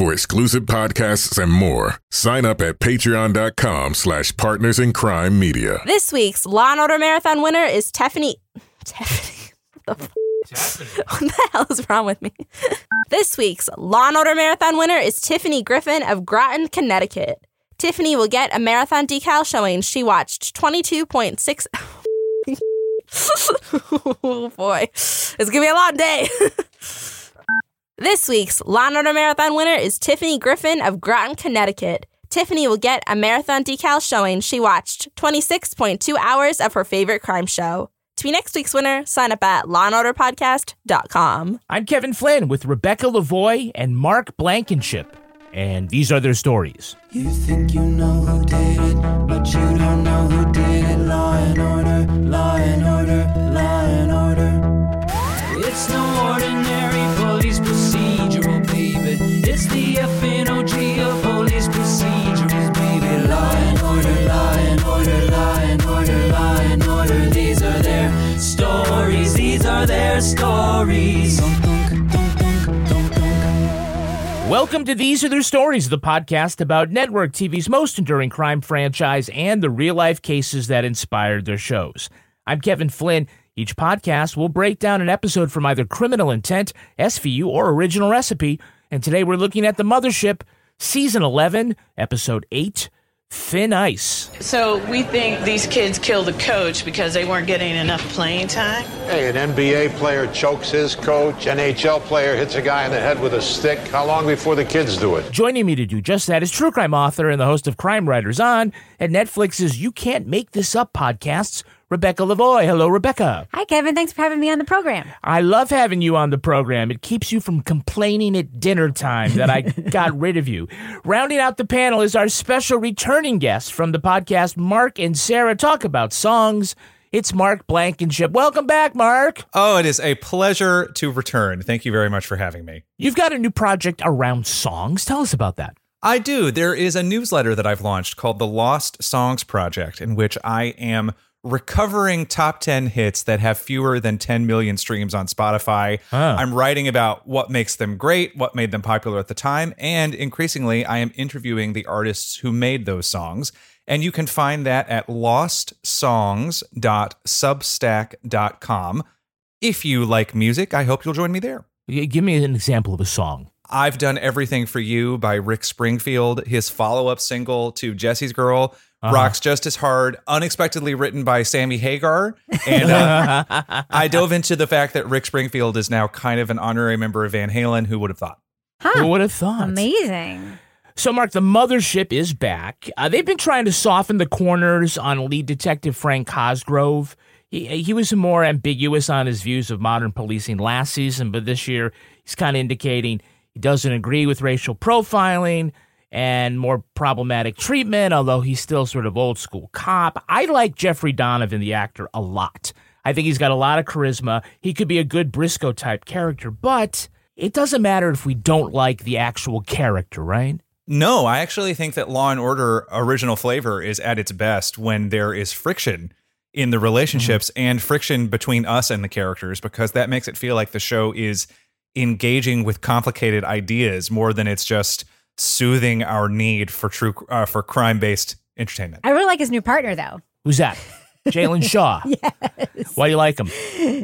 For exclusive podcasts and more, sign up at patreon.com slash partners in crime media. This week's Law and Order Marathon winner is Tiffany. Tiffany. What the, f- what the hell is wrong with me? this week's Law and Order Marathon winner is Tiffany Griffin of Groton, Connecticut. Tiffany will get a marathon decal showing she watched 22.6. oh boy, it's gonna be a long day. This week's Law and Order Marathon winner is Tiffany Griffin of Groton, Connecticut. Tiffany will get a marathon decal showing she watched 26.2 hours of her favorite crime show. To be next week's winner, sign up at lawandorderpodcast.com. I'm Kevin Flynn with Rebecca Lavoie and Mark Blankenship, and these are their stories. You think you know who did it, but you don't know who did it. Law and order, law and order, law and order. It's no ordinary Welcome to These Are Their Stories, the podcast about network TV's most enduring crime franchise and the real life cases that inspired their shows. I'm Kevin Flynn. Each podcast will break down an episode from either Criminal Intent, SVU, or Original Recipe. And today we're looking at The Mothership, Season 11, Episode 8 Thin Ice. So we think these kids killed the coach because they weren't getting enough playing time? Hey, an NBA player chokes his coach, NHL player hits a guy in the head with a stick. How long before the kids do it? Joining me to do just that is true crime author and the host of Crime Writers On at Netflix's You Can't Make This Up podcasts, Rebecca Lavoie. Hello, Rebecca. Hi, Kevin. Thanks for having me on the program. I love having you on the program. It keeps you from complaining at dinner time that I got rid of you. Rounding out the panel is our special returning guest from the podcast Mark and Sarah Talk About Songs. It's Mark Blankenship. Welcome back, Mark. Oh, it is a pleasure to return. Thank you very much for having me. You've got a new project around songs. Tell us about that. I do. There is a newsletter that I've launched called the Lost Songs Project, in which I am recovering top 10 hits that have fewer than 10 million streams on Spotify. Huh. I'm writing about what makes them great, what made them popular at the time, and increasingly, I am interviewing the artists who made those songs. And you can find that at lostsongs.substack.com. If you like music, I hope you'll join me there. Give me an example of a song. I've done Everything for You by Rick Springfield. His follow up single to Jesse's Girl Uh-huh. rocks just as hard, unexpectedly written by Sammy Hagar. And uh, I dove into the fact that Rick Springfield is now kind of an honorary member of Van Halen. Who would have thought? Huh. Who would have thought? Amazing. So, Mark, the mothership is back. Uh, they've been trying to soften the corners on lead detective Frank Cosgrove. He, he was more ambiguous on his views of modern policing last season, but this year he's kind of indicating he doesn't agree with racial profiling and more problematic treatment, although he's still sort of old school cop. I like Jeffrey Donovan, the actor, a lot. I think he's got a lot of charisma. He could be a good Briscoe type character, but it doesn't matter if we don't like the actual character, right? No, I actually think that Law and Order original flavor is at its best when there is friction in the relationships mm-hmm. and friction between us and the characters because that makes it feel like the show is engaging with complicated ideas more than it's just soothing our need for true uh, for crime based entertainment. I really like his new partner, though. Who's that? Jalen Shaw. yes. Why do you like him?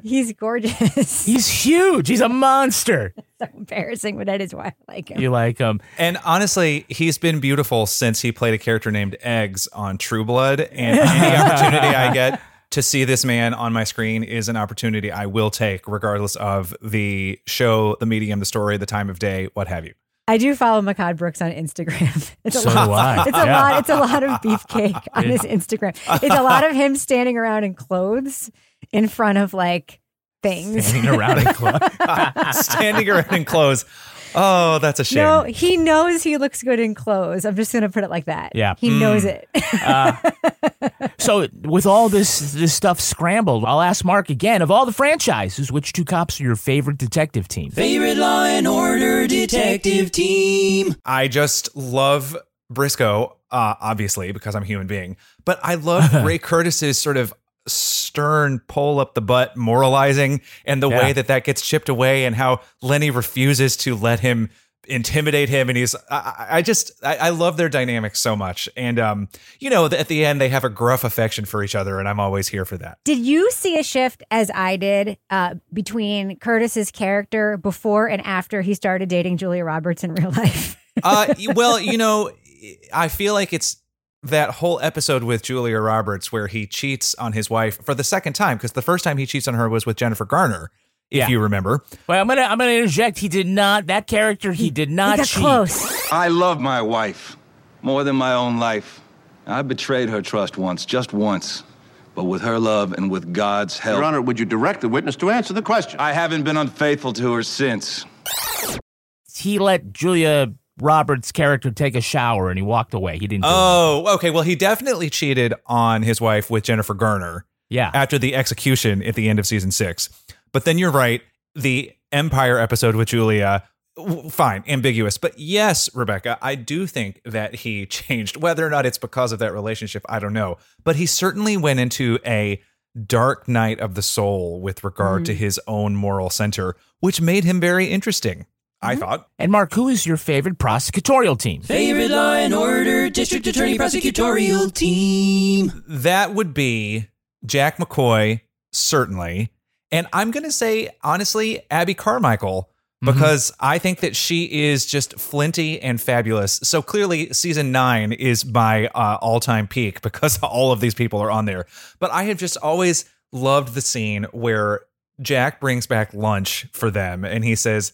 He's gorgeous. He's huge. He's a monster. so embarrassing, but that is why I like him. You like him. And honestly, he's been beautiful since he played a character named Eggs on True Blood. And any opportunity I get to see this man on my screen is an opportunity I will take, regardless of the show, the medium, the story, the time of day, what have you. I do follow Mehcad Brooks on Instagram. It's a So lot. do I. It's a Yeah. lot. It's a lot of beefcake on his Instagram. It's a lot of him standing around in clothes in front of like things. Standing around in clothes. Standing around in clothes. Oh, that's a shame. No, he knows he looks good in clothes. I'm just going to put it like that. Yeah. He knows it. So, with all this this stuff scrambled, I'll ask Mark again. Of all the franchises, which two cops are your favorite detective team? Favorite Law and Order detective team. I just love Briscoe, uh, obviously, because I'm a human being. But I love Ray Curtis's sort of stern pull up the butt moralizing and the Yeah. way that that gets chipped away and how Lenny refuses to let him intimidate him and he's i, I- I just I, I love their dynamic so much and um you know at the end they have a gruff affection for each other and i'm always here for that Did you see a shift as I did uh, between Curtis's character before and after he started dating Julia Roberts in real life? uh, well, you know, I feel like it's that whole episode with Julia Roberts where he cheats on his wife for the second time because the first time he cheats on her was with Jennifer Garner, if Yeah. you remember. Well, I'm gonna I'm gonna interject. He did not. That character, he did not he got cheat. close. I love my wife more than my own life. I betrayed her trust once, just once. But with her love and with God's help, Your Honor, would you direct the witness to answer the question? I haven't been unfaithful to her since. He let Julia Roberts' character take a shower and he walked away. He didn't. do it. Oh, okay. Well, he definitely cheated on his wife with Jennifer Garner yeah. after the execution at the end of season six. But then you're right. The Empire episode with Julia, fine, ambiguous. But yes, Rebecca, I do think that he changed. Whether or not it's because of that relationship, I don't know. But he certainly went into a dark night of the soul with regard to mm-hmm. his own moral center, which made him very interesting, I thought. And Mark, who is your favorite prosecutorial team? Favorite Law and Order District Attorney Prosecutorial Team. That would be Jack McCoy, certainly. And I'm going to say, honestly, Abby Carmichael, because I think that she is just flinty and fabulous. So clearly, season nine is my uh, all time peak because all of these people are on there. But I have just always loved the scene where Jack brings back lunch for them and he says,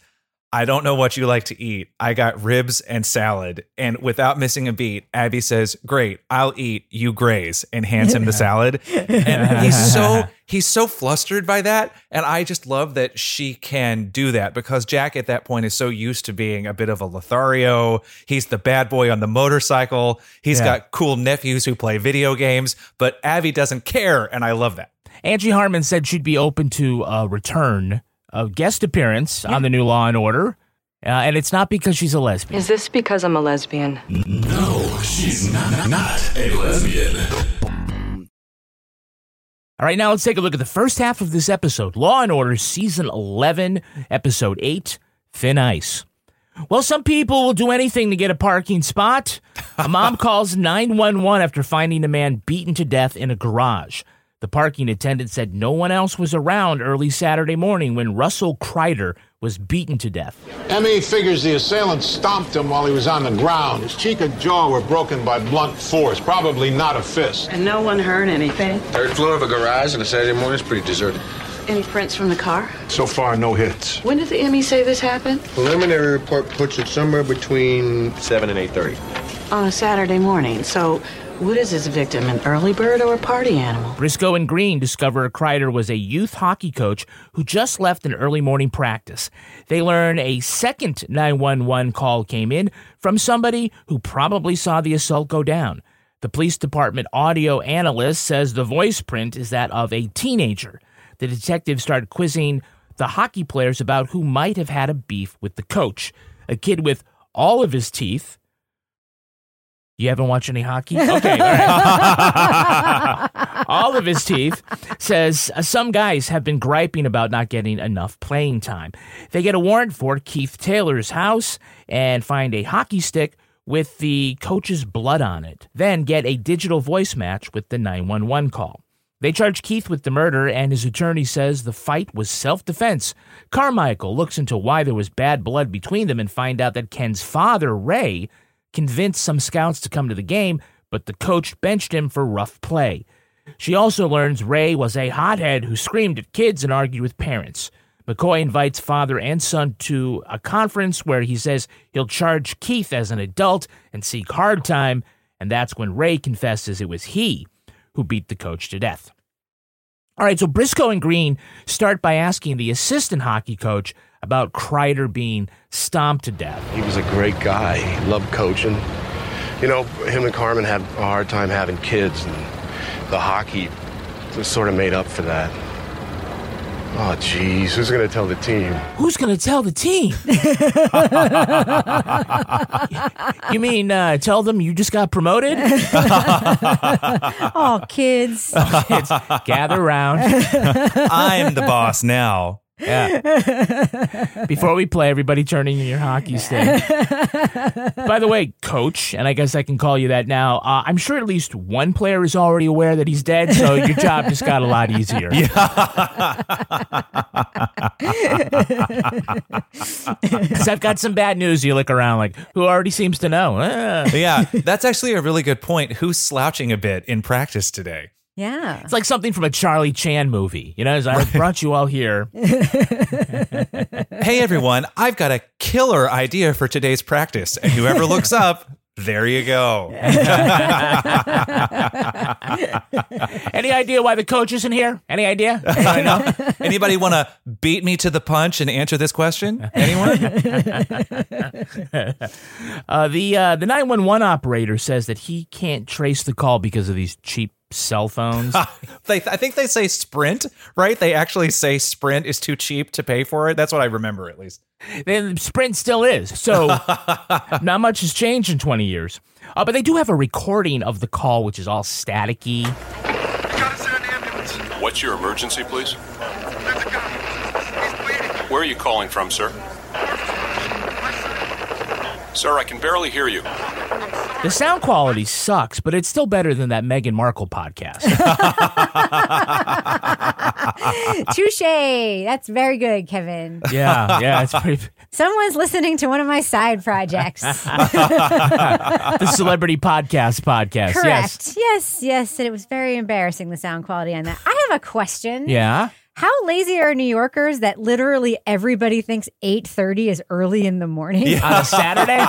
I don't know what you like to eat. I got ribs and salad. And without missing a beat, Abby says, Great, I'll eat, you graze, and hands him the salad. And he's so he's so flustered by that. And I just love that she can do that because Jack at that point is so used to being a bit of a Lothario. He's the bad boy on the motorcycle. He's Yeah. got cool nephews who play video games, but Abby doesn't care. And I love that. Angie Harmon said she'd be open to a return, a guest appearance on the new Law and Order. Uh, and it's not because she's a lesbian. Is this because I'm a lesbian? No, she's not, not a lesbian. All right, now let's take a look at the first half of this episode Law and Order, Season 11, Episode 8 Thin Ice. Well, some people will do anything to get a parking spot. A mom calls 911 after finding a man beaten to death in a garage. The parking attendant said no one else was around early Saturday morning when Russell Kreider was beaten to death. ME figures the assailant stomped him while he was on the ground. His cheek and jaw were broken by blunt force, probably not a fist. And no one heard anything? Third floor of a garage on a Saturday morning is pretty deserted. Any prints from the car? So far, no hits. When did the ME say this happened? Preliminary report puts it somewhere between 7 and 8.30. On a Saturday morning. So, what is his victim, an early bird or a party animal? Briscoe and Green discover Kreider was a youth hockey coach who just left an early morning practice. They learn a second 911 call came in from somebody who probably saw the assault go down. The police department audio analyst says the voice print is that of a teenager. The detectives start quizzing the hockey players about who might have had a beef with the coach. A kid with all of his teeth. You haven't watched any hockey? Okay, all right. all of his teeth, says uh, some guys have been griping about not getting enough playing time. They get a warrant for Keith Taylor's house and find a hockey stick with the coach's blood on it, then get a digital voice match with the 911 call. They charge Keith with the murder, and his attorney says the fight was self defense. Carmichael looks into why there was bad blood between them and find out that Ken's father, Ray, convinced some scouts to come to the game, but the coach benched him for rough play. She also learns Ray was a hothead who screamed at kids and argued with parents. McCoy invites father and son to a conference where he says he'll charge Keith as an adult and seek hard time, and that's when Ray confesses it was he who beat the coach to death. All right, so Briscoe and Green start by asking the assistant hockey coach about Kreider being stomped to death. He was a great guy. He loved coaching. You know, him and Carmen had a hard time having kids, and the hockey was sort of made up for that. Oh, jeez, who's going to tell the team? Who's going to tell the team? you mean uh, tell them you just got promoted? oh, kids. Kids, gather around. I'm the boss now. Yeah. Before we play, everybody turning in your hockey stick. By the way, coach, and I guess I can call you that now. Uh, I'm sure at least one player is already aware that he's dead, so your job just got a lot easier. Because I've got some bad news. You look around like, who already seems to know? Ah. yeah, that's actually a really good point. Who's slouching a bit in practice today? Yeah. It's like something from a Charlie Chan movie. You know, as I brought you all here. Hey everyone, I've got a killer idea for today's practice. And whoever looks up, there you go. Any idea why the coach isn't here? Any idea? I know. Anybody want to beat me to the punch and answer this question? Anyone? Uh, the uh, the nine one one operator says that he can't trace the call because of these cheap cell phones. they, I think they say Sprint, right? They actually say Sprint is too cheap to pay for it. That's what I remember, at least. then Sprint still is. So not much has changed in twenty years. Uh, but they do have a recording of the call, which is all staticky. What's your emergency, please? Where are you calling from, sir? Sir, I can barely hear you. The sound quality sucks, but it's still better than that Meghan Markle podcast. Touche. That's very good, Kevin. yeah, yeah, it's pretty. Someone's listening to one of my side projects. The celebrity podcast podcast. Correct. Yes. yes, yes. And it was very embarrassing, the sound quality on that. I have a question. Yeah. How lazy are New Yorkers that literally everybody thinks 8.30 is early in the morning? On a Saturday.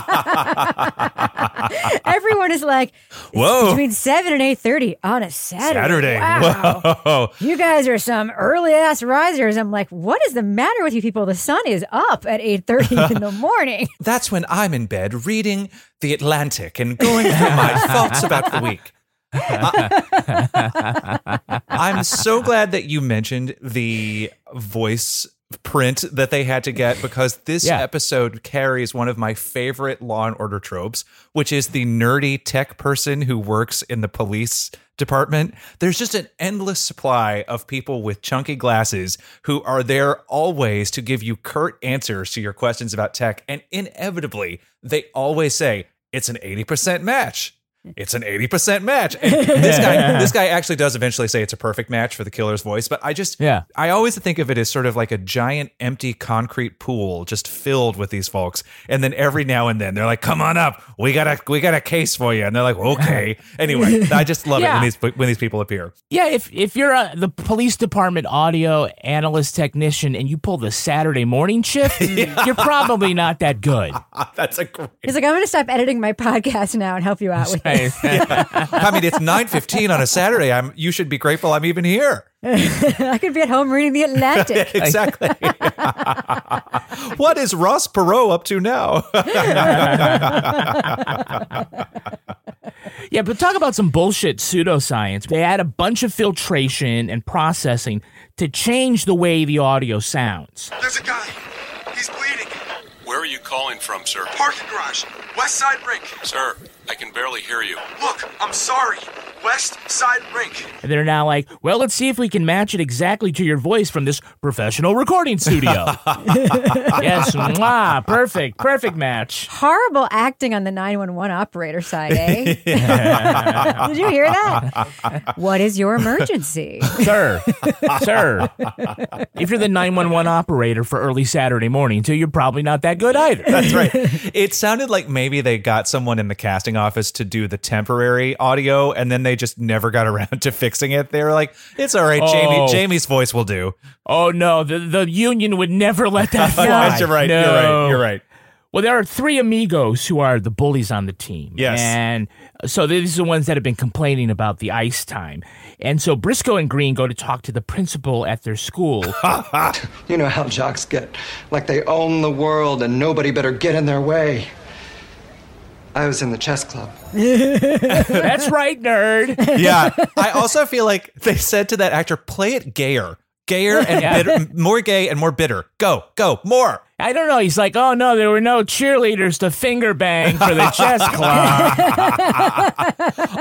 Everyone is like, Whoa. between 7 and 8.30 on a Saturday. Saturday. Wow. Whoa. You guys are some early ass risers. I'm like, what is the matter with you people? The sun is up at 8.30 in the morning. That's when I'm in bed reading The Atlantic and going through my thoughts about the week. I- I'm so glad that you mentioned the voice print that they had to get because this Yeah. episode carries one of my favorite Law and Order tropes, which is the nerdy tech person who works in the police department. There's just an endless supply of people with chunky glasses who are there always to give you curt answers to your questions about tech. And inevitably, they always say, it's an 80% match. It's an 80% match. And this guy this guy actually does eventually say it's a perfect match for the killer's voice, but I just Yeah. I always think of it as sort of like a giant empty concrete pool just filled with these folks. And then every now and then they're like, "Come on up. We got a we got a case for you." And they're like, "Okay." Anyway, I just love it when these when these people appear. Yeah, if if you're a, the police department audio analyst technician and you pull the Saturday morning shift, you're probably not that good. That's a great. He's like, I'm going to stop editing my podcast now and help you out with it. I mean, it's 9:15 on a Saturday. I'm you should be grateful I'm even here. I could be at home reading The Atlantic. exactly. what is Ross Perot up to now? Yeah, but talk about some bullshit pseudoscience. They add a bunch of filtration and processing to change the way the audio sounds. There's a guy. He's bleeding. Where are you calling from, sir? Parking garage. West Side Rink. Sir, I can barely hear you. Look, I'm sorry. West Side Rink. And they're now like, well, let's see if we can match it exactly to your voice from this professional recording studio. yes, mwah, perfect, perfect match. Horrible acting on the 911 operator side, eh? Did you hear that? What is your emergency? sir, sir. If you're the 911 operator for early Saturday morning, too, you're probably not that good either. That's right. It sounded like maybe they got someone in the casting office to do the temporary audio, and then they just never got around to fixing it. They were like, "It's all right, Jamie. Oh. Jamie's voice will do." Oh no, the the union would never let that fly. you're right. You're No. right. You're right. Well, there are three amigos who are the bullies on the team. Yes. And so these are the ones that have been complaining about the ice time. And so Briscoe and Green go to talk to the principal at their school. You know how jocks get. Like they own the world and nobody better get in their way. I was in the chess club. That's right, nerd. yeah. I also feel like they said to that actor, play it gayer. Gayer and Yeah. bitter, more gay and more bitter. Go, go, more. I don't know. He's like, oh no, there were no cheerleaders to finger bang for the chess club.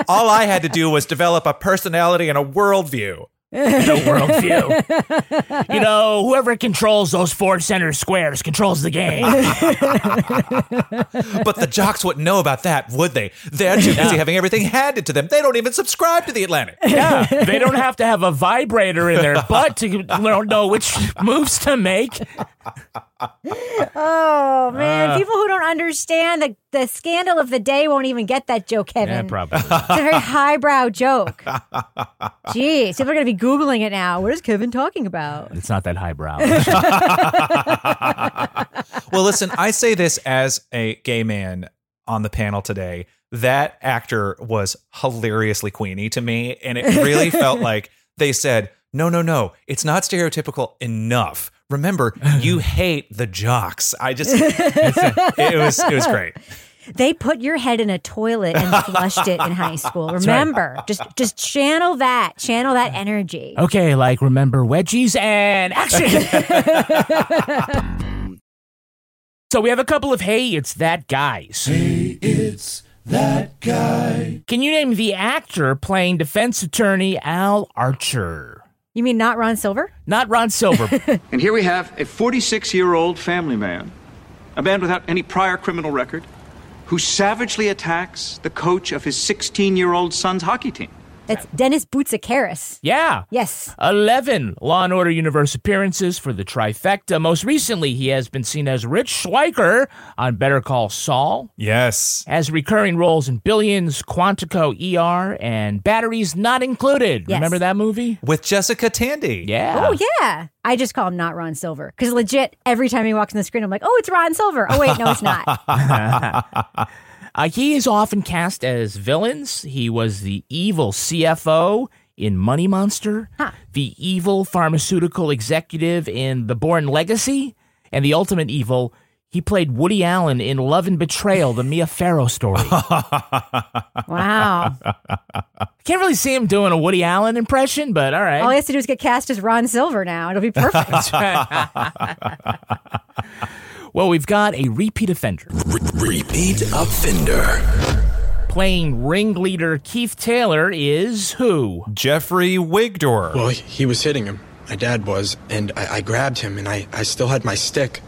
All I had to do was develop a personality and a worldview. In a worldview. you know, whoever controls those four center squares controls the game. But the jocks wouldn't know about that, would they? They're too busy Yeah. having everything handed to them. They don't even subscribe to the Atlantic. yeah, they don't have to have a vibrator in their butt to know- know which moves to make. Oh man, Uh. people who don't understand the, the scandal of the day won't even get that joke, Kevin. Yeah, probably. It's a very highbrow joke. Jeez, people are going to be googling it now. What is Kevin talking about? It's not that highbrow. Well, listen, I say this as a gay man on the panel today. That actor was hilariously queeny to me, and it really felt like they said, "No, no, no, it's not stereotypical enough." Remember, you hate the jocks. I just, it was, it was great. They put your head in a toilet and flushed it in high school. That's right. Remember, just just channel that, channel that energy. okay, like remember wedgies and action. so we have a couple of hey, it's that guys. Hey, it's that guy. Can you name the actor playing defense attorney Al Archer? You mean not Ron Silver? Not Ron Silver. And here we have a 46 year old family man, a man without any prior criminal record, who savagely attacks the coach of his 16 year old son's hockey team. It's Dennis Boutsikaris. Yeah. Yes. 11 Law and Order Universe appearances for the trifecta. Most recently, he has been seen as Rich Schweikart on Better Call Saul. Yes. Has recurring roles in Billions, Quantico ER, and Batteries Not Included. Yes. Remember that movie? With Jessica Tandy. Yeah. Oh yeah. I just call him not Ron Silver because legit every time he walks on the screen, I'm like, oh, it's Ron Silver. Oh wait, no, it's not. Uh, he is often cast as villains. He was the evil CFO in Money Monster, the evil pharmaceutical executive in The Bourne Legacy, and the ultimate evil. He played Woody Allen in Love and Betrayal, the Mia Farrow story. wow. Can't really see him doing a Woody Allen impression, but all right. All he has to do is get cast as Ron Silver now. It'll be perfect. well, we've got a repeat offender. Repeat offender. Playing ringleader Keith Taylor is who? Jeffrey Wigdor. Well, he was hitting him. My dad was, and I, I grabbed him, and I, I still had my stick.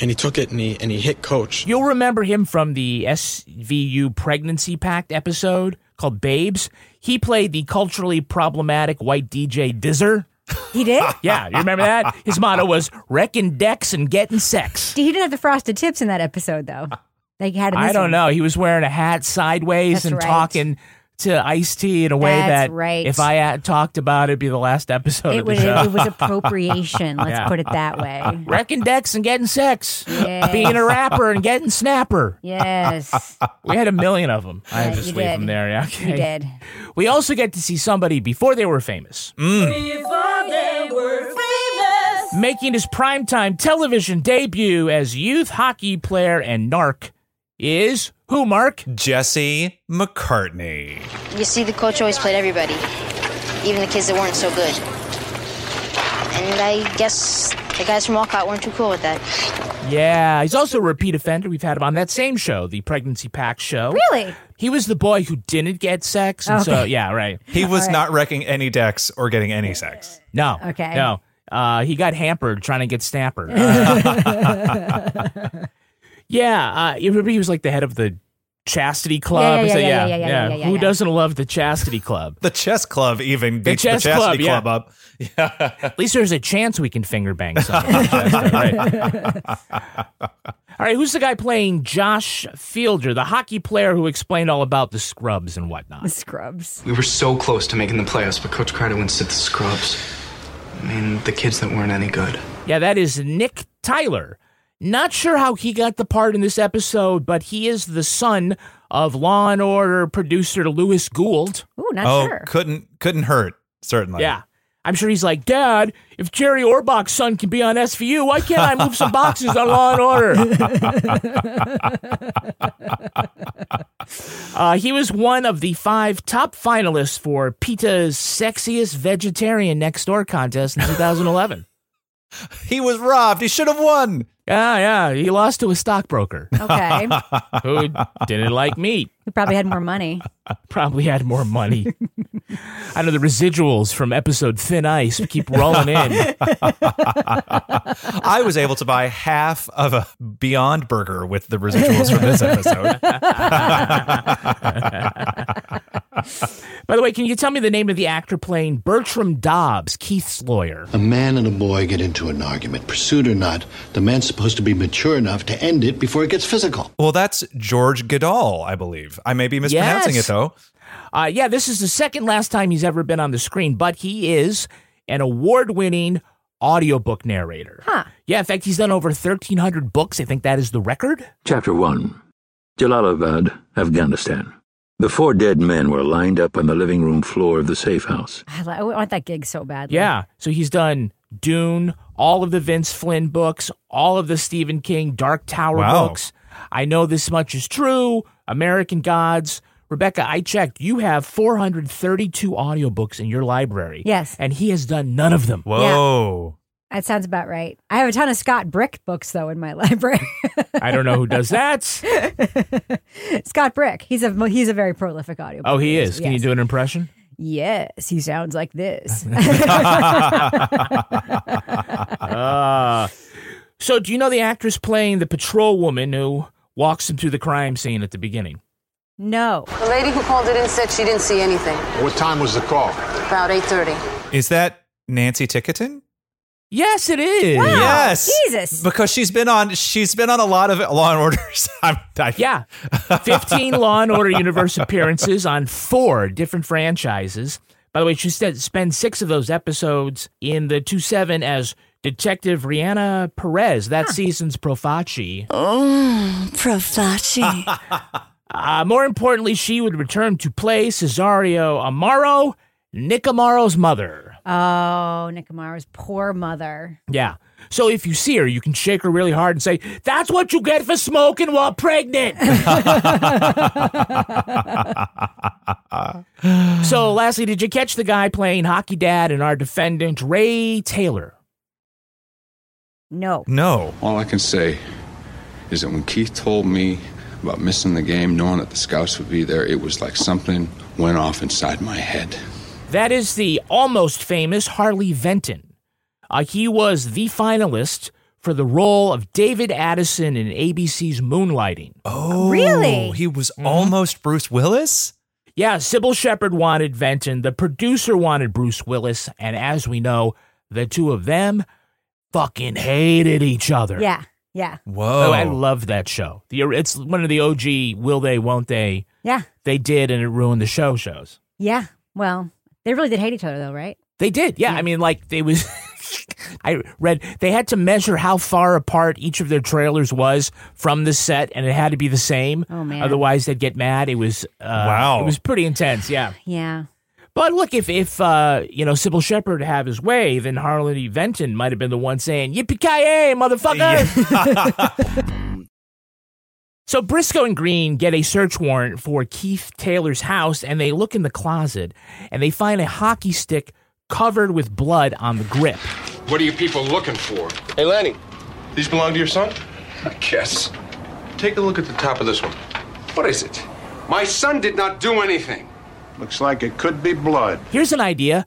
And he took it and he and he hit Coach. You'll remember him from the SVU Pregnancy Pact episode called Babes. He played the culturally problematic white DJ Dizzer. He did? Yeah, you remember that? His motto was wrecking decks and getting sex. he didn't have the frosted tips in that episode though. They had. I don't one. know. He was wearing a hat sideways That's and right. talking to Ice T in a way That's that right. if I had talked about it, it'd be the last episode It of the was, show. it was appropriation. Let's Yeah. put it that way. Wrecking decks and getting sex. Yes. Being a rapper and getting snapper. Yes. We had a million of them. Uh, I Yeah, just you leave did. them there. Yeah, okay. You did. We also get to see somebody mm. before they were famous. Making his primetime television debut as youth hockey player and narc is who, Mark? Jesse McCartney. You see, the coach always played everybody, even the kids that weren't so good. And I guess the guys from Walcott weren't too cool with that. Yeah, he's also a repeat offender. We've had him on that same show, the Pregnancy Pact show. Really? He was the boy who didn't get sex. And so, Okay. yeah, right. He was All right. not wrecking any decks or getting any sex. No. Okay. No. Uh, he got hampered trying to get snapper. yeah. Uh, remember he was like the head of the Chastity Club? yeah, So, yeah, yeah, yeah, yeah, yeah, yeah, Who yeah. doesn't love the Chastity Club? The chess club even The beats the, chess chastity club, club, yeah. up. At least there's a chance we can finger bang someone. right. All right, who's the guy playing Josh Fielder, the hockey player who explained all about the scrubs and whatnot? The scrubs. We were so close to making the playoffs, but Coach Carter went to the scrubs. I mean, the kids that weren't any good. Yeah, that is Nick Tyler. Not sure how he got the part in this episode, but he is the son of Law and Order producer Lewis Gould. Ooh, not oh, sure. couldn't couldn't hurt. Certainly. Yeah. I'm sure he's like, Dad, if Jerry Orbach's son can be on SVU, why can't I move some boxes on Law and Order? uh, he was one of the five top finalists for PETA's Sexiest Vegetarian Next Door contest in 2011. He was robbed. He should have won. Yeah, yeah. He lost to a stockbroker Okay. who didn't like me. He probably had more money. Probably had more money. I know the residuals from episode Thin Ice keep rolling in. I was able to buy half of a Beyond Burger with the residuals from this episode. By the way, can you tell me the name of the actor playing Bertram Dobbs, Keith's lawyer? A man and a boy get into an argument. pursued or not, the man's supposed to be mature enough to end it before it gets physical. well, that's George Guidall, I believe. I may be mispronouncing Yes. it though. Uh, yeah, this is the second last time he's ever been on the screen, but he is an award winning audiobook narrator. Huh. Yeah, in fact, he's done over 1,300 books. I think that is the record. Chapter 1 Jalalabad, Afghanistan. The four dead men were lined up on the living room floor of the safe house. I li- want that gig so badly. Yeah. So he's done Dune, all of the Vince Flynn books, all of the Stephen King Dark Tower Wow. books. I know this much is true. American Gods. Rebecca, I checked. You have 432 audiobooks in your library. Yes. And he has done none of them. Whoa. That sounds about right. I have a ton of Scott Brick books though in my library. I don't know who does that. Scott Brick. He's a he's a very prolific audio. Oh, he is. Can you do an impression? Yes, he sounds like this. Uh, so, do you know the actress playing the patrol woman who walks him through the crime scene at the beginning? no. The lady who called it in said she didn't see anything. What time was the call? About 8.30. Is that Nancy Ticotin? Yes, it is. Wow, yes. Jesus. Because she's been on she's been on a lot of Law and Orders. I'm, I, Yeah. 15 Law and Order Universe appearances on four different franchises. By the way, she said spend six of those episodes in the 2 7 as Detective Rihanna Perez, that season's Profaci. Oh, Profaci. Uh, more importantly, she would return to play Cesario Amaro, Nick Amaro's mother. Oh, Nick Amaro's poor mother. Yeah. So if you see her, you can shake her really hard and say, That's what you get for smoking while pregnant. so, lastly, did you catch the guy playing hockey dad and our defendant, Ray Taylor? No. No. All I can say is that when Keith told me about missing the game, knowing that the scouts would be there, it was like something went off inside my head. That is the almost famous Harley Venton. Uh, he was the finalist for the role of David Addison in ABC's Moonlighting. Oh, Really? He was almost Bruce Willis? Yeah, Cybill Shepherd wanted Venton, the producer wanted Bruce Willis, and as we know, the two of them fucking hated each other. Yeah. Yeah. Whoa. Oh, I love that show. The it's one of the OG will they won't they Yeah. they did and it ruined the show shows. Yeah. Well, they really did hate each other though, right? They did. Yeah, I mean like they was I read they had to measure how far apart each of their trailers was from the set and it had to be the same. Oh, man. Otherwise they'd get mad. It was uh, Wow. It was pretty intense, yeah. Yeah. But look, if if uh, you know Cybill Shepherd have his way, then Harlan E. Venton might have been the one saying "Yippee ki yay, motherfucker!" so Briscoe and Green get a search warrant for Keith Taylor's house, and they look in the closet and they find a hockey stick covered with blood on the grip. What are you people looking for? Hey, Lenny, these belong to your son? I guess. Take a look at the top of this one. What is it? My son did not do anything. Looks like it could be blood. Here's an idea: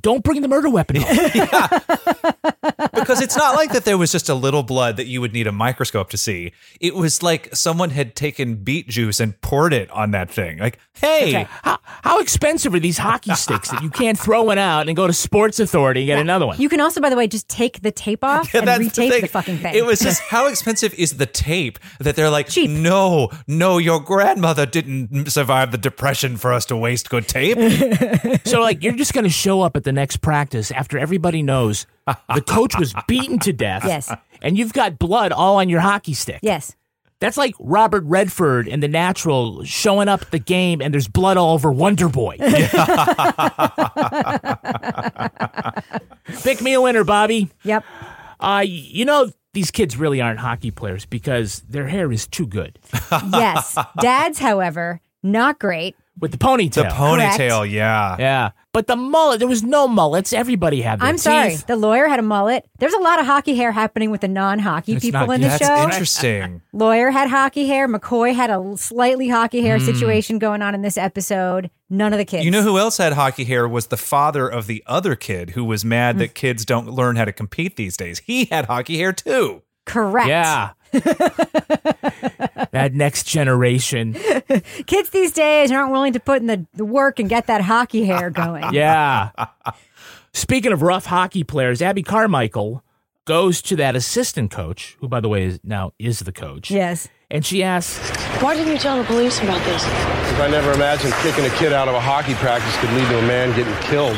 don't bring the murder weapon. home. because it's not like that there was just a little blood that you would need a microscope to see. It was like someone had taken beet juice and poured it on that thing. Like, hey, Okay, How, how expensive are these hockey sticks that you can't throw one out and go to Sports Authority and get another one? You can also, by the way, just take the tape off and retape the, the, fucking thing. It was just how expensive is the tape that they're like, no, no, your grandmother didn't survive the depression for us to waste good tape. So, like, you're just going to show up at the next practice after everybody knows the coach was beaten to death. Yes. and you've got blood all on your hockey stick. Yes. That's like Robert Redford in The Natural showing up at the game and there's blood all over Wonder Boy. Pick me a winner, Bobby. Yep. Uh, you know, these kids really aren't hockey players because their hair is too good. yes. Dad's, however, not great. With the ponytail. The ponytail, yeah. Yeah. But the mullet, there was no mullets. Everybody had their I'm sorry. teeth. The lawyer had a mullet. There's a lot of hockey hair happening with the non-hockey It's people not- in the That's show. interesting. Lawyer had hockey hair. McCoy had a slightly hockey hair Mm. situation going on in this episode. None of the kids. You know who else had hockey hair was the father of the other kid who was mad Mm. that kids don't learn how to compete these days. He had hockey hair too. Correct. Yeah. that next generation. Kids these days aren't willing to put in the, the work and get that hockey hair going. Yeah. Speaking of rough hockey players, Abby Carmichael goes to that assistant coach, who, by the way, is now is the coach. Yes. And she asks, Why didn't you tell the police about this? Because I never imagined kicking a kid out of a hockey practice could lead to a man getting killed.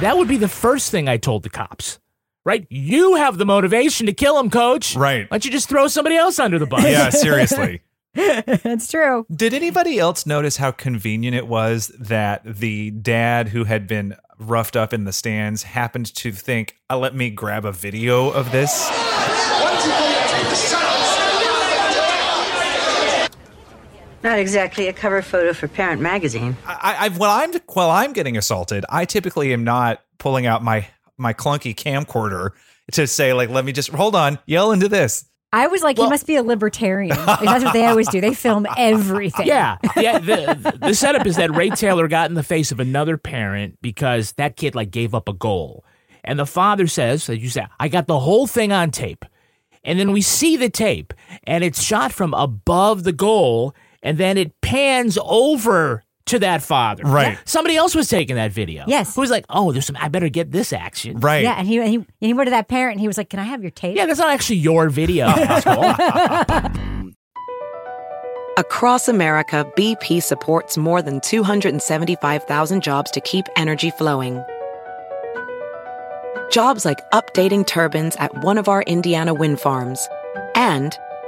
That would be the first thing I told the cops. Right? You have the motivation to kill him, coach. Right. Why don't you just throw somebody else under the bus? Yeah, seriously. That's true. Did anybody else notice how convenient it was that the dad who had been roughed up in the stands happened to think, uh, let me grab a video of this? Not exactly a cover photo for Parent Magazine. I, I while I'm while I'm getting assaulted, I typically am not pulling out my my clunky camcorder to say like, let me just hold on, yell into this. I was like, he must be a libertarian. That's what they always do. They film everything. Yeah, yeah. The, the setup is that Ray Taylor got in the face of another parent because that kid like gave up a goal, and the father says, "As you said, I got the whole thing on tape," and then we see the tape, and it's shot from above the goal, and then it pans over to that father. Right. Somebody else was taking that video. Yes. Who's like, "Oh, there's some. I better get this action." Right. Yeah, and he, and he and he went to that parent and he was like, "Can I have your tape?" Yeah, that's not actually your video. Across America, BP supports more than 275,000 jobs to keep energy flowing. Jobs like updating turbines at one of our Indiana wind farms and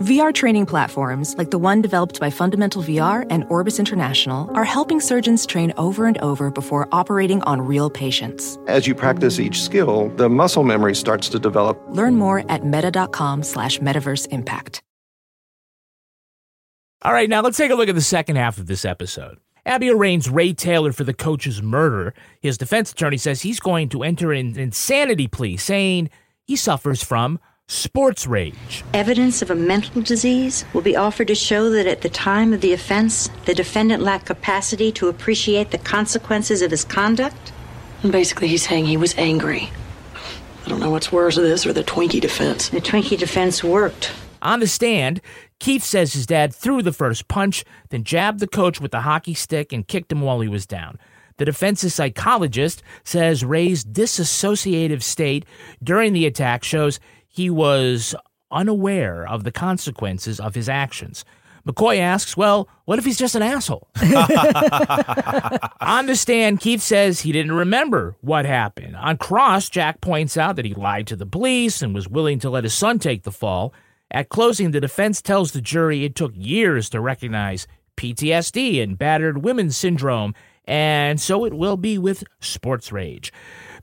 VR training platforms, like the one developed by Fundamental VR and Orbis International, are helping surgeons train over and over before operating on real patients. As you practice each skill, the muscle memory starts to develop. Learn more at meta.com slash metaverse impact. All right, now let's take a look at the second half of this episode. Abby arraigns Ray Taylor for the coach's murder. His defense attorney says he's going to enter an insanity plea, saying he suffers from sports rage. Evidence of a mental disease will be offered to show that at the time of the offense, the defendant lacked capacity to appreciate the consequences of his conduct. And basically, he's saying he was angry. I don't know what's worse, this or the Twinkie defense. The Twinkie defense worked. On the stand, Keith says his dad threw the first punch, then jabbed the coach with the hockey stick and kicked him while he was down. The defense's psychologist says Ray's disassociative state during the attack shows he was unaware of the consequences of his actions. McCoy asks, Well, what if he's just an asshole? On the stand, Keith says he didn't remember what happened. On cross, Jack points out that he lied to the police and was willing to let his son take the fall. At closing, the defense tells the jury it took years to recognize PTSD and battered women's syndrome, and so it will be with sports rage.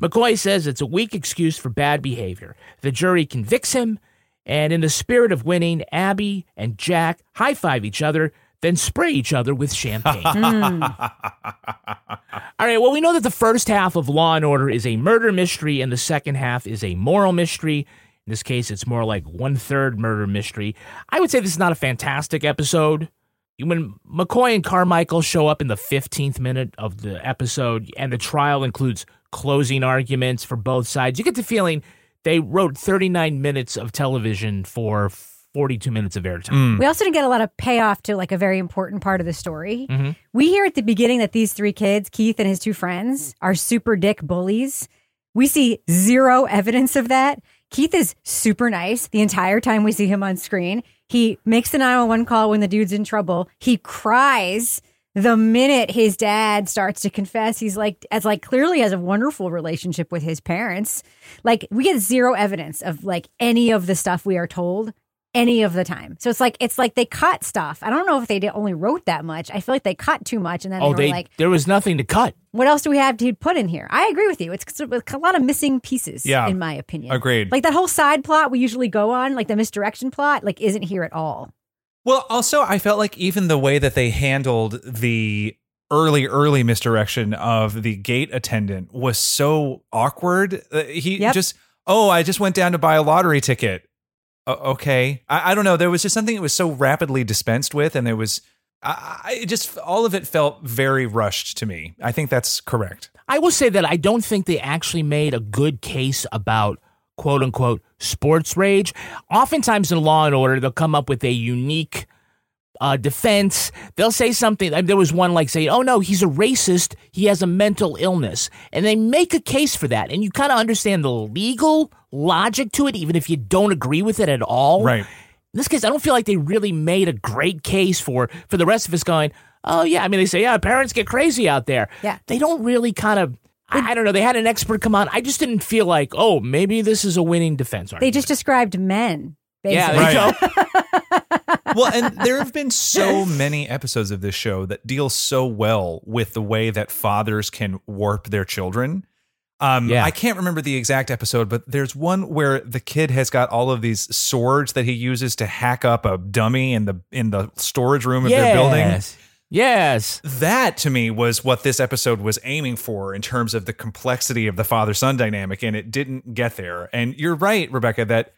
McCoy says it's a weak excuse for bad behavior. The jury convicts him, and in the spirit of winning, Abby and Jack high five each other, then spray each other with champagne. Hmm. All right, well, we know that the first half of Law and Order is a murder mystery, and the second half is a moral mystery. In this case, it's more like one third murder mystery. I would say this is not a fantastic episode. When McCoy and Carmichael show up in the 15th minute of the episode, and the trial includes closing arguments for both sides, you get the feeling they wrote 39 minutes of television for 42 minutes of airtime. We also didn't get a lot of payoff to like a very important part of the story. Mm. Mm-hmm. We hear at the beginning that these three kids, Keith and his two friends, are super dick bullies. We see zero evidence of that. Keith is super nice the entire time we see him on screen. He makes the 911 call when the dude's in trouble. He cries the minute his dad starts to confess. He's like, as like clearly has a wonderful relationship with his parents. Like we get zero evidence of like any of the stuff we are told any of the time. So it's like it's like they cut stuff. I don't know if they did, only wrote that much. I feel like they cut too much, and then Oh, they they like, there was nothing to cut. "What else do we have to put in here?" I agree with you. It's a lot of missing pieces. Yeah. in my opinion. Agreed. Like that whole side plot we usually go on, like the misdirection plot, like isn't here at all. Well, also, I felt like even the way that they handled the early, early misdirection of the gate attendant was so awkward. Uh, he Yep. just, oh, I just went down to buy a lottery ticket. O- okay. I, I don't know. There was just something that was so rapidly dispensed with, and there was, I, I just, all of it felt very rushed to me. I think that's correct. I will say that I don't think they actually made a good case about quote unquote sports rage. Oftentimes in Law and Order, they'll come up with a unique uh, defense. They'll say something. I mean, there was one like saying, "Oh no, he's a racist. He has a mental illness," and they make a case for that, and you kind of understand the legal logic to it, even if you don't agree with it at all. Right. In this case, I don't feel like they really made a great case for for the rest of us going. Oh yeah, I mean they say yeah, parents get crazy out there. Yeah. They don't really kind of. I, I don't know. They had an expert come on. I just didn't feel like, oh, maybe this is a winning defense. They just described men. yeah, Basically. there you go. well, and there have been so many episodes of this show that deal so well with the way that fathers can warp their children. Um, Yeah. I can't remember the exact episode, but there's one where the kid has got all of these swords that he uses to hack up a dummy in the in the storage room of their building. Yes. That to me was what this episode was aiming for in terms of the complexity of the father son dynamic, and it didn't get there. And you're right, Rebecca, that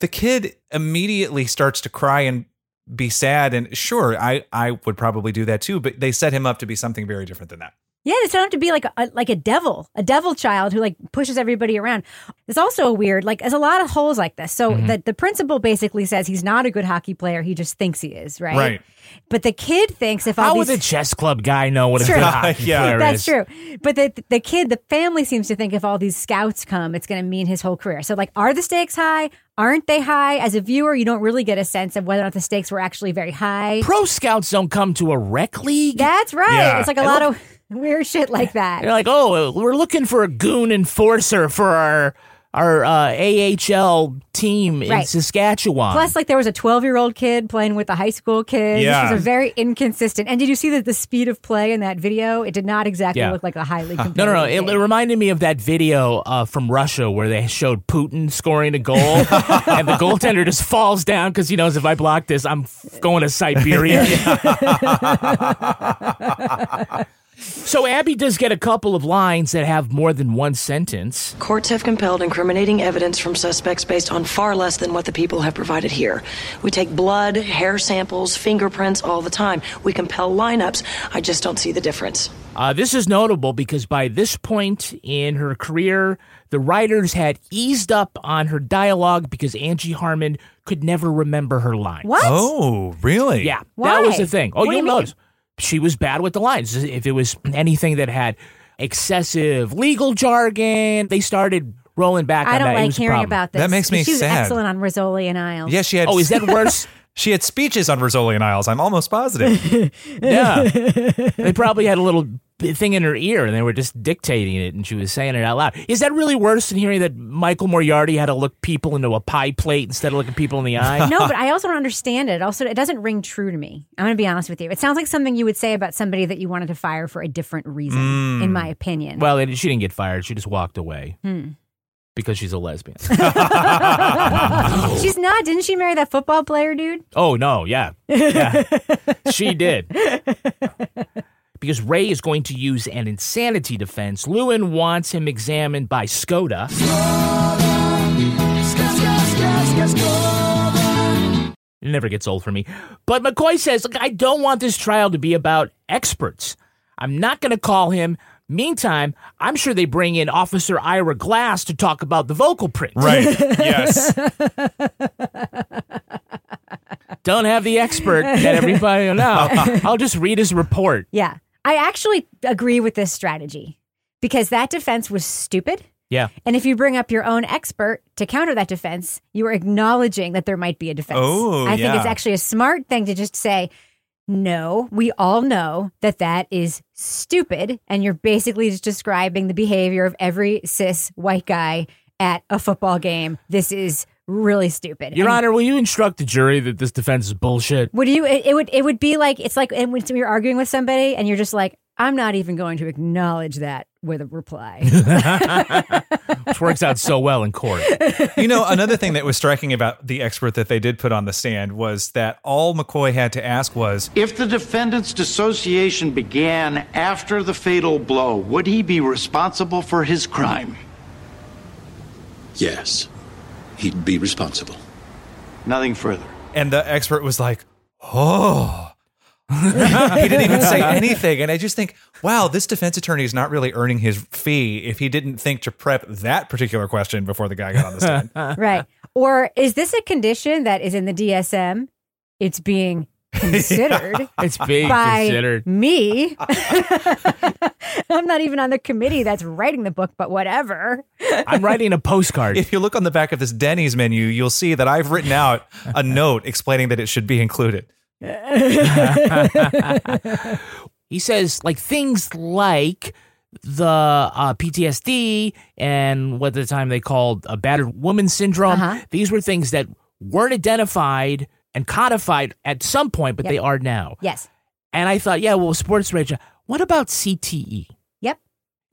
the kid immediately starts to cry and be sad. And sure, I, I would probably do that too, but they set him up to be something very different than that. Yeah, it's not have to be like a like a devil, a devil child who like pushes everybody around. It's also a weird. Like there's a lot of holes like this. So Mm-hmm. the the principal basically says he's not a good hockey player. He just thinks he is, right? Right. But the kid thinks if all How these would the chess club guy know what a good hockey Yeah. player That's is? true. But the the kid, the family seems to think if all these scouts come, it's going to mean his whole career. So like, are the stakes high? Aren't they high? As a viewer, you don't really get a sense of whether or not the stakes were actually very high. Pro scouts don't come to a rec league. That's right. Yeah. It's like a lot of weird shit like that. They're like, oh, we're looking for a goon enforcer for our our uh, AHL team in Right. Saskatchewan. Plus, like there was a 12 year old kid playing with a high school kid. Yeah. This was a very inconsistent. And did you see that the speed of play in that video? It did not exactly Yeah. look like a highly competitive. no, no, no. It, it reminded me of that video uh, from Russia where they showed Putin scoring a goal, and the goaltender just falls down because he knows if I block this, I'm f- going to Siberia. so Abbie does get a couple of lines that have more than one sentence. Courts have compelled incriminating evidence from suspects based on far less than what the people have provided here. We take blood, hair samples, fingerprints all the time. We compel lineups. I just don't see the difference. Uh, this is notable because by this point in her career, the writers had eased up on her dialogue because Angie Harmon could never remember her lines. What? Oh, really? Yeah, Why? that was the thing. Oh, What you you'll mean? notice she was bad with the lines. If it was anything that had excessive legal jargon, they started rolling back I on don't that. It like was hearing about this. That makes me she was sad. excellent on Rizzoli and Isles. Yeah, she had. Oh, is that worse? she had speeches on Rizzoli and Isles. I'm almost positive. yeah, they probably had a little thing in her ear and they were just dictating it, and she was saying it out loud. Is that really worse than hearing that Michael Moriarty had to look people into a pie plate instead of looking people in the eye? no, but I also don't understand it. Also, it doesn't ring true to me. I'm going to be honest with you. It sounds like something you would say about somebody that you wanted to fire for a different reason, Mm. in my opinion. Well, it, she didn't get fired. She just walked away Hmm. because she's a lesbian. She's not. Didn't she marry that football player dude? Oh no, yeah, yeah, she did. Because Ray is going to use an insanity defense. Lewin wants him examined by Skoda. It never gets old for me. But McCoy says, Look, I don't want this trial to be about experts. I'm not going to call him. Meantime, I'm sure they bring in Officer Ira Glass to talk about the vocal print. right. Yes. Don't have the expert that everybody will know. I'll just read his report. Yeah. I actually agree with this strategy because that defense was stupid. Yeah. And if you bring up your own expert to counter that defense, you are acknowledging that there might be a defense. Oh, I think it's actually a smart thing to just say, no, we all know that that is stupid. And you're basically just describing the behavior of every cis white guy at a football game. This is really stupid. Your And Honor, will you instruct the jury that this defense is bullshit? Would you, it, it would, it would be like, it's like and when you're arguing with somebody and you're just like, I'm not even going to acknowledge that with a reply. Which works out so well in court. you know, another thing that was striking about the expert that they did put on the stand was that all McCoy had to ask was If the defendant's dissociation began after the fatal blow, would he be responsible for his crime? Yes. He'd be responsible. Nothing further. and the expert was like, "Oh." he didn't even say anything and I just think, wow, this defense attorney is not really earning his fee if he didn't think to prep that particular question before the guy got on the stand. right. Or is this a condition that is in the DSM? It's being considered. It's being by considered. me. I'm not even on the committee that's writing the book, but whatever. I'm writing a postcard. If you look on the back of this Denny's menu, you'll see that I've written out a note explaining that it should be included. he says like things like the uh, PTSD and what at the time they called a battered woman syndrome. Uh-huh. These were things that weren't identified and codified at some point, but Yep. they are now. Yes. And I thought, yeah, well, sports rage. What about CTE? Yep.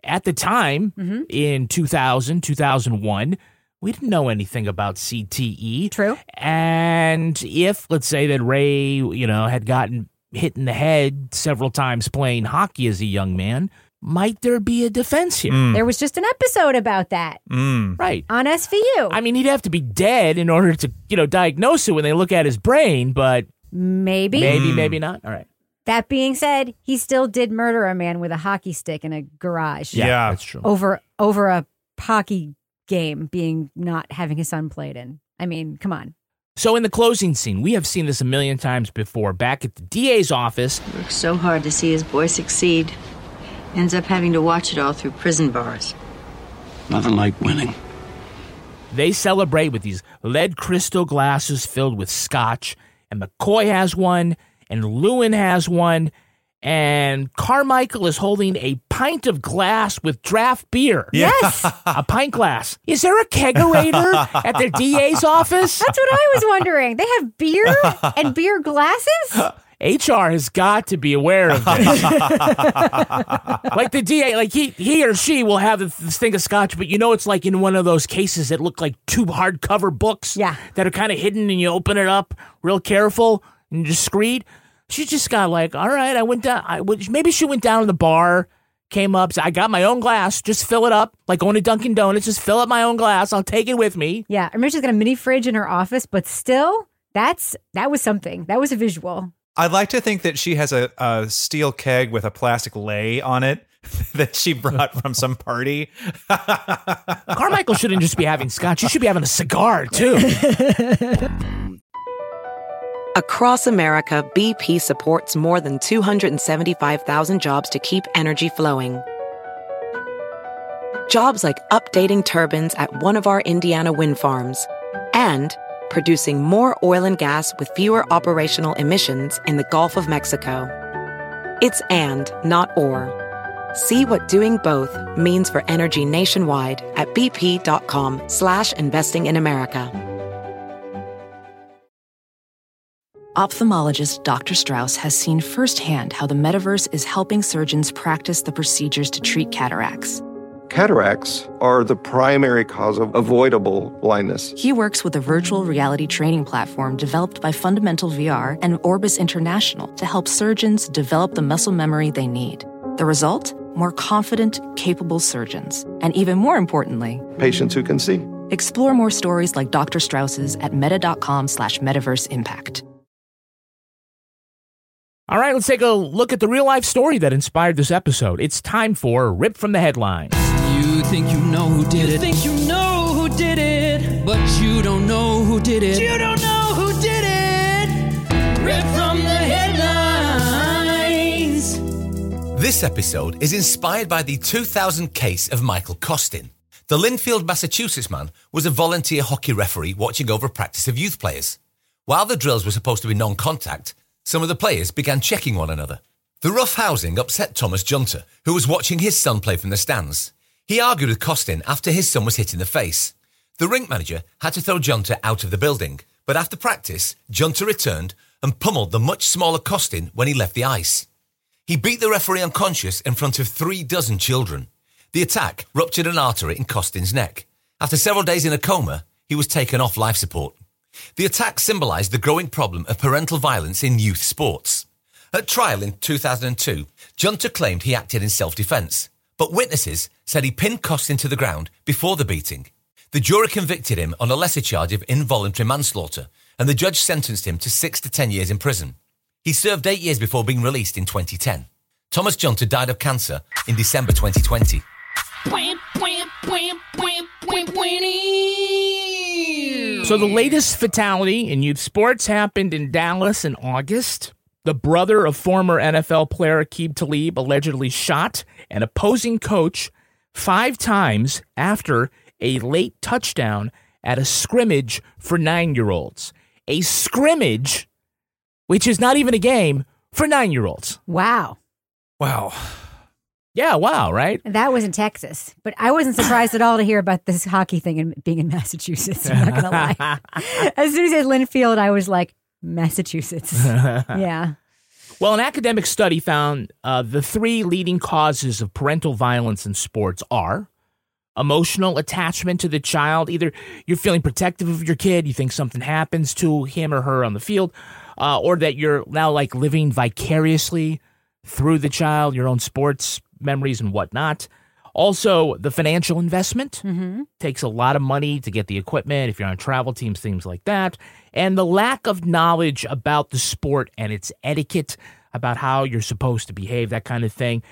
At the time, Mhm. in 2000, 2001, we didn't know anything about CTE. True. And if, let's say, that Ray, you know, had gotten hit in the head several times playing hockey as a young man, might there be a defense here? Hmm. There was just an episode about that Mm. Right. on SVU. I mean, he'd have to be dead in order to, you know, diagnose it when they look at his brain, but Maybe. maybe, Hmm. maybe not. All right. That being said, he still did murder a man with a hockey stick in a garage. Yeah. that's true. Over over a hockey game being not having his son played in. I mean, come on. So in the closing scene, we have seen this a million times before. Back at the DA's office, worked so hard to see his boy succeed. Ends up having to watch it all through prison bars. Nothing like winning. they celebrate with these lead crystal glasses filled with scotch, and McCoy has one, and Lewin has one, and Carmichael is holding a pint of glass with draft beer. Yes. a pint glass. Is there a kegerator at the DA's office? That's what I was wondering. They have beer and beer glasses? HR has got to be aware of this. like the DA, like he he or she will have this thing of scotch, but you know it's like in one of those cases that look like two hardcover books. Yeah. That are kind of hidden and you open it up real careful and discreet. She just got like, all right, I went down. I went, maybe she went down to the bar, came up, said, I got my own glass. Just fill it up, like going to Dunkin' Donuts. Just fill up my own glass. I'll take it with me. Yeah. I remember she's got a mini fridge in her office, but still, that's that was something. That was a visual. I'd like to think that she has a, a steel keg with a plastic lay on it that she brought from some party. Carmichael shouldn't just be having scotch. You should be having a cigar too. Across America, BP supports more than 275,000 jobs to keep energy flowing. Jobs like updating turbines at one of our Indiana wind farms and producing more oil and gas with fewer operational emissions in the Gulf of Mexico. It's and, not or. See what doing both means for energy nationwide at bp.com slash investing in America. Ophthalmologist Dr. Strauss has seen firsthand how the metaverse is helping surgeons practice the procedures to treat cataracts. Cataracts are the primary cause of avoidable blindness. He works with a virtual reality training platform developed by Fundamental VR and Orbis International to help surgeons develop the muscle memory they need. The result? More confident, capable surgeons. And even more importantly, Patients who can see. explore more stories like Dr. Strauss's at meta.com slash metaverse impact. All right, let's take a look at the real life story that inspired this episode. It's time for Rip from the Headlines. You think you know who did it. think you know who did it. But you don't know who did it. You don't know who did it. Rip from the headlines. This episode is inspired by the 2000 case of Michael Costin, The Lynnfield, Massachusetts man was a volunteer hockey referee watching over a practice of youth players. While the drills were supposed to be non contact, some of the players began checking one another. The rough housing upset Thomas Junta, who was watching his son play from the stands. He argued with Costin after his son was hit in the face. The rink manager had to throw Junta out of the building, but after practice, Junta returned and pummeled the much smaller Costin when he left the ice. He beat the referee unconscious in front of three dozen children. The attack ruptured an artery in Costin's neck. After several days in a coma, he was taken off life support. The attack symbolised the growing problem of parental violence in youth sports. At trial in 2002, Junta claimed he acted in self-defence, but witnesses said he pinned Costin to the ground before the beating. The jury convicted him on a lesser charge of involuntary manslaughter, and the judge sentenced him to six to ten years in prison. He served eight years before being released in 2010. Thomas Junta died of cancer in December 2020. So the latest fatality in youth sports happened in Dallas in August. The brother of former NFL player Aqib Talib allegedly shot an opposing coach five times after a late touchdown at a scrimmage for nine year olds. A scrimmage, which is not even a game for nine year olds. Wow. Wow. Yeah, wow, right? That was in Texas, but I wasn't surprised at all to hear about this hockey thing and being in Massachusetts. I'm not gonna lie. as soon as it said Lynnfield, I was like, Massachusetts. yeah. Well, an academic study found uh, the three leading causes of parental violence in sports are emotional attachment to the child. Either you're feeling protective of your kid, you think something happens to him or her on the field, uh, or that you're now like living vicariously through the child, your own sports memories and whatnot. Also, the financial investment Mm-hmm. takes a lot of money to get the equipment if you're on travel teams, things like that. And the lack of knowledge about the sport and its etiquette, about how you're supposed to behave, that kind of thing.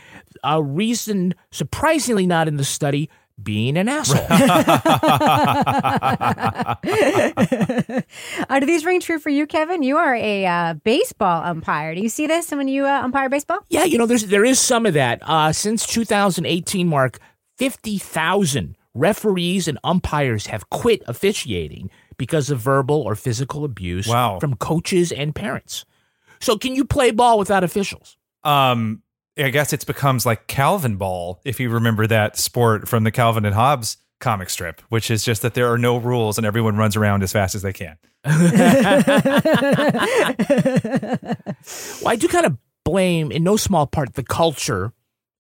A reason, surprisingly not in the study, being an asshole. Uh, do these ring true for you, Kevin? You are a uh, baseball umpire. Do you see this when you uh, umpire baseball? Yeah, you know, there's there is some of that. Uh, since 2018, Mark, 50,000 referees and umpires have quit officiating because of verbal or physical abuse Wow. from coaches and parents. So, can you play ball without officials? Um, I guess it becomes like Calvin Ball, if you remember that sport from the Calvin and Hobbes comic strip, which is just that there are no rules and everyone runs around as fast as they can. Well, I do kind of blame, in no small part, the culture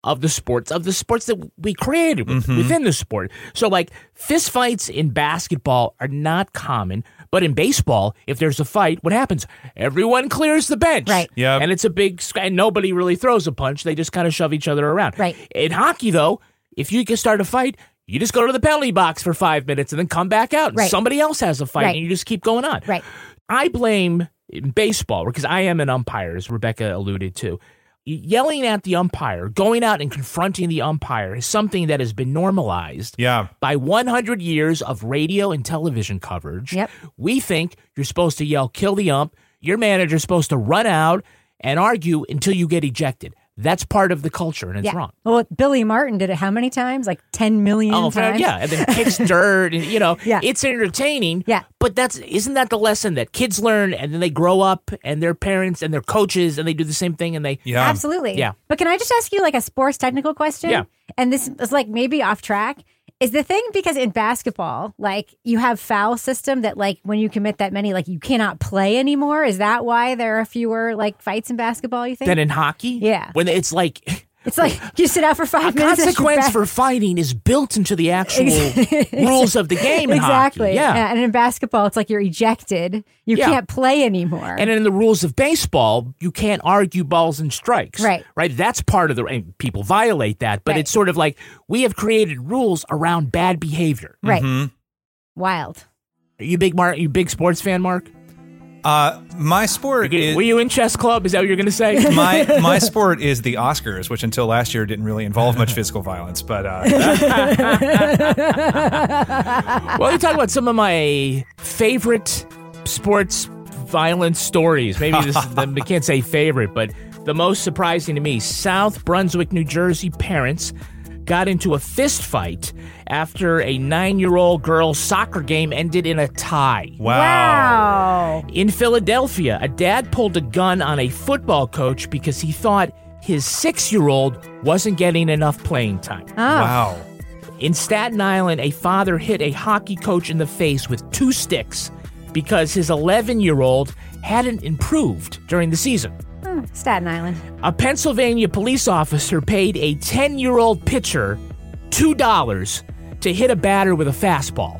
of the sports of the sports that we created with- Mhm. within the sport. So, like fistfights in basketball are not common, but in baseball, if there's a fight, what happens? Everyone clears the bench, right? Yeah, and it's a big and nobody really throws a punch. They just kind of shove each other around, right? In hockey, though, if you can start a fight. You just go to the penalty box for five minutes and then come back out. and Right. Somebody else has a fight, Right. and you just keep going on. Right. I blame in baseball because I am an umpire, as Rebecca alluded to. Yelling at the umpire, going out and confronting the umpire is something that has been normalized Yeah. by 100 years of radio and television coverage. Yep. We think you're supposed to yell, kill the ump. Your manager's supposed to run out and argue until you get ejected. That's part of the culture, and it's yeah. wrong. Well, Billy Martin did it how many times? Like 10 million Oh, times? yeah, and then kicks dirt, and you know, Yeah. it's entertaining. Yeah, but that's isn't that the lesson that kids learn, and then they grow up, and their parents and their coaches, and they do the same thing, and they yeah, Absolutely. yeah. But can I just ask you like a sports technical question? Yeah. And this is like maybe off track. Is the thing because in basketball, like you have foul system that like when you commit that many, like you cannot play anymore? Is that why there are fewer like fights in basketball, you think? than in hockey, Yeah. when it's like It's like you sit out for five a minutes. consequence for fighting is built into the actual rules of the game. Exactly. hockey. yeah. And in basketball, it's like you're ejected. You Yeah. can't play anymore. And in the rules of baseball, you can't argue balls and strikes. Right. Right. That's part of the. And people violate that, but Right. it's sort of like we have created rules around bad behavior. Right. Mhm. Wild. Are you big Mark? You big sports fan, Mark? Uh, my sport is. Were you in chess club? Is that what you're going to say? my my sport is the Oscars, which until last year didn't really involve much physical violence, but uh, well, you talk about some of my favorite sports violence stories. Maybe this is, I can't say favorite, but the most surprising to me: South Brunswick, New Jersey parents got into a fist fight after a nine year old girl's soccer game ended in a tie. Wow. In Philadelphia, a dad pulled a gun on a football coach because he thought his six year old wasn't getting enough playing time. Oh. Wow. In Staten Island, a father hit a hockey coach in the face with two sticks because his 11 year old hadn't improved during the season. Hmm, Staten Island. A Pennsylvania police officer paid a 10 year old pitcher $2 to hit a batter with a fastball.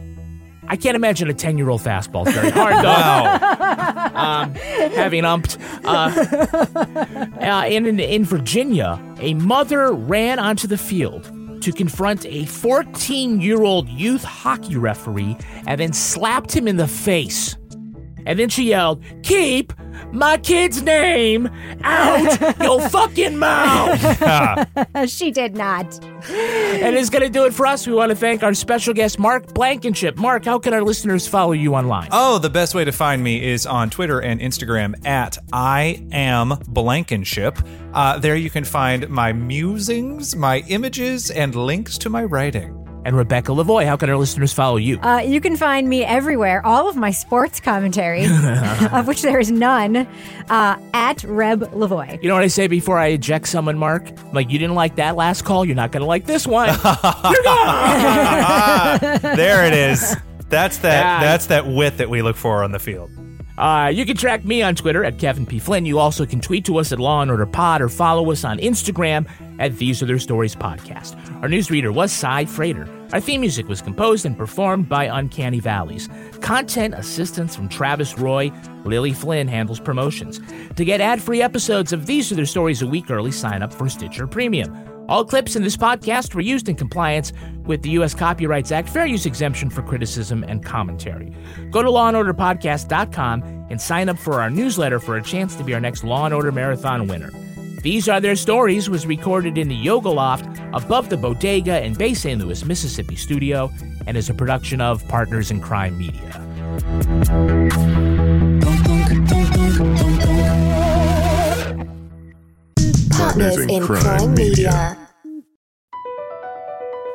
I can't imagine a 10 year old fastball. It's very hard, though. um, having umped. Uh, uh, in, in Virginia, a mother ran onto the field to confront a 14 year old youth hockey referee and then slapped him in the face. And then she yelled, Keep my kid's name out your fucking mouth. she did not. and it's going to do it for us. We want to thank our special guest, Mark Blankenship. Mark, how can our listeners follow you online? Oh, the best way to find me is on Twitter and Instagram at I am Blankenship. Uh, there you can find my musings, my images, and links to my writing. And Rebecca Lavoie, how can our listeners follow you? Uh, you can find me everywhere. All of my sports commentary, of which there is none, uh, at Reb Lavoie. You know what I say before I eject someone, Mark? Like, you didn't like that last call, you're not going to like this one. You're gone! there it is. That's that. Yeah. That's that wit that we look for on the field. Uh, you can track me on Twitter at Kevin P. Flynn. You also can tweet to us at Law and Order Pod or follow us on Instagram at These Are Their Stories Podcast. Our newsreader was Cy Frater. Our theme music was composed and performed by Uncanny Valleys. Content assistance from Travis Roy. Lily Flynn handles promotions. To get ad-free episodes of These Are Their Stories a week early, sign up for Stitcher Premium. All clips in this podcast were used in compliance with the U.S. Copyrights Act fair use exemption for criticism and commentary. Go to lawandorderpodcast.com and sign up for our newsletter for a chance to be our next Law and Order Marathon winner. These Are Their Stories was recorded in the Yoga Loft above the Bodega in Bay St. Louis, Mississippi studio and is a production of Partners in Crime Media. Partners in Crime Media.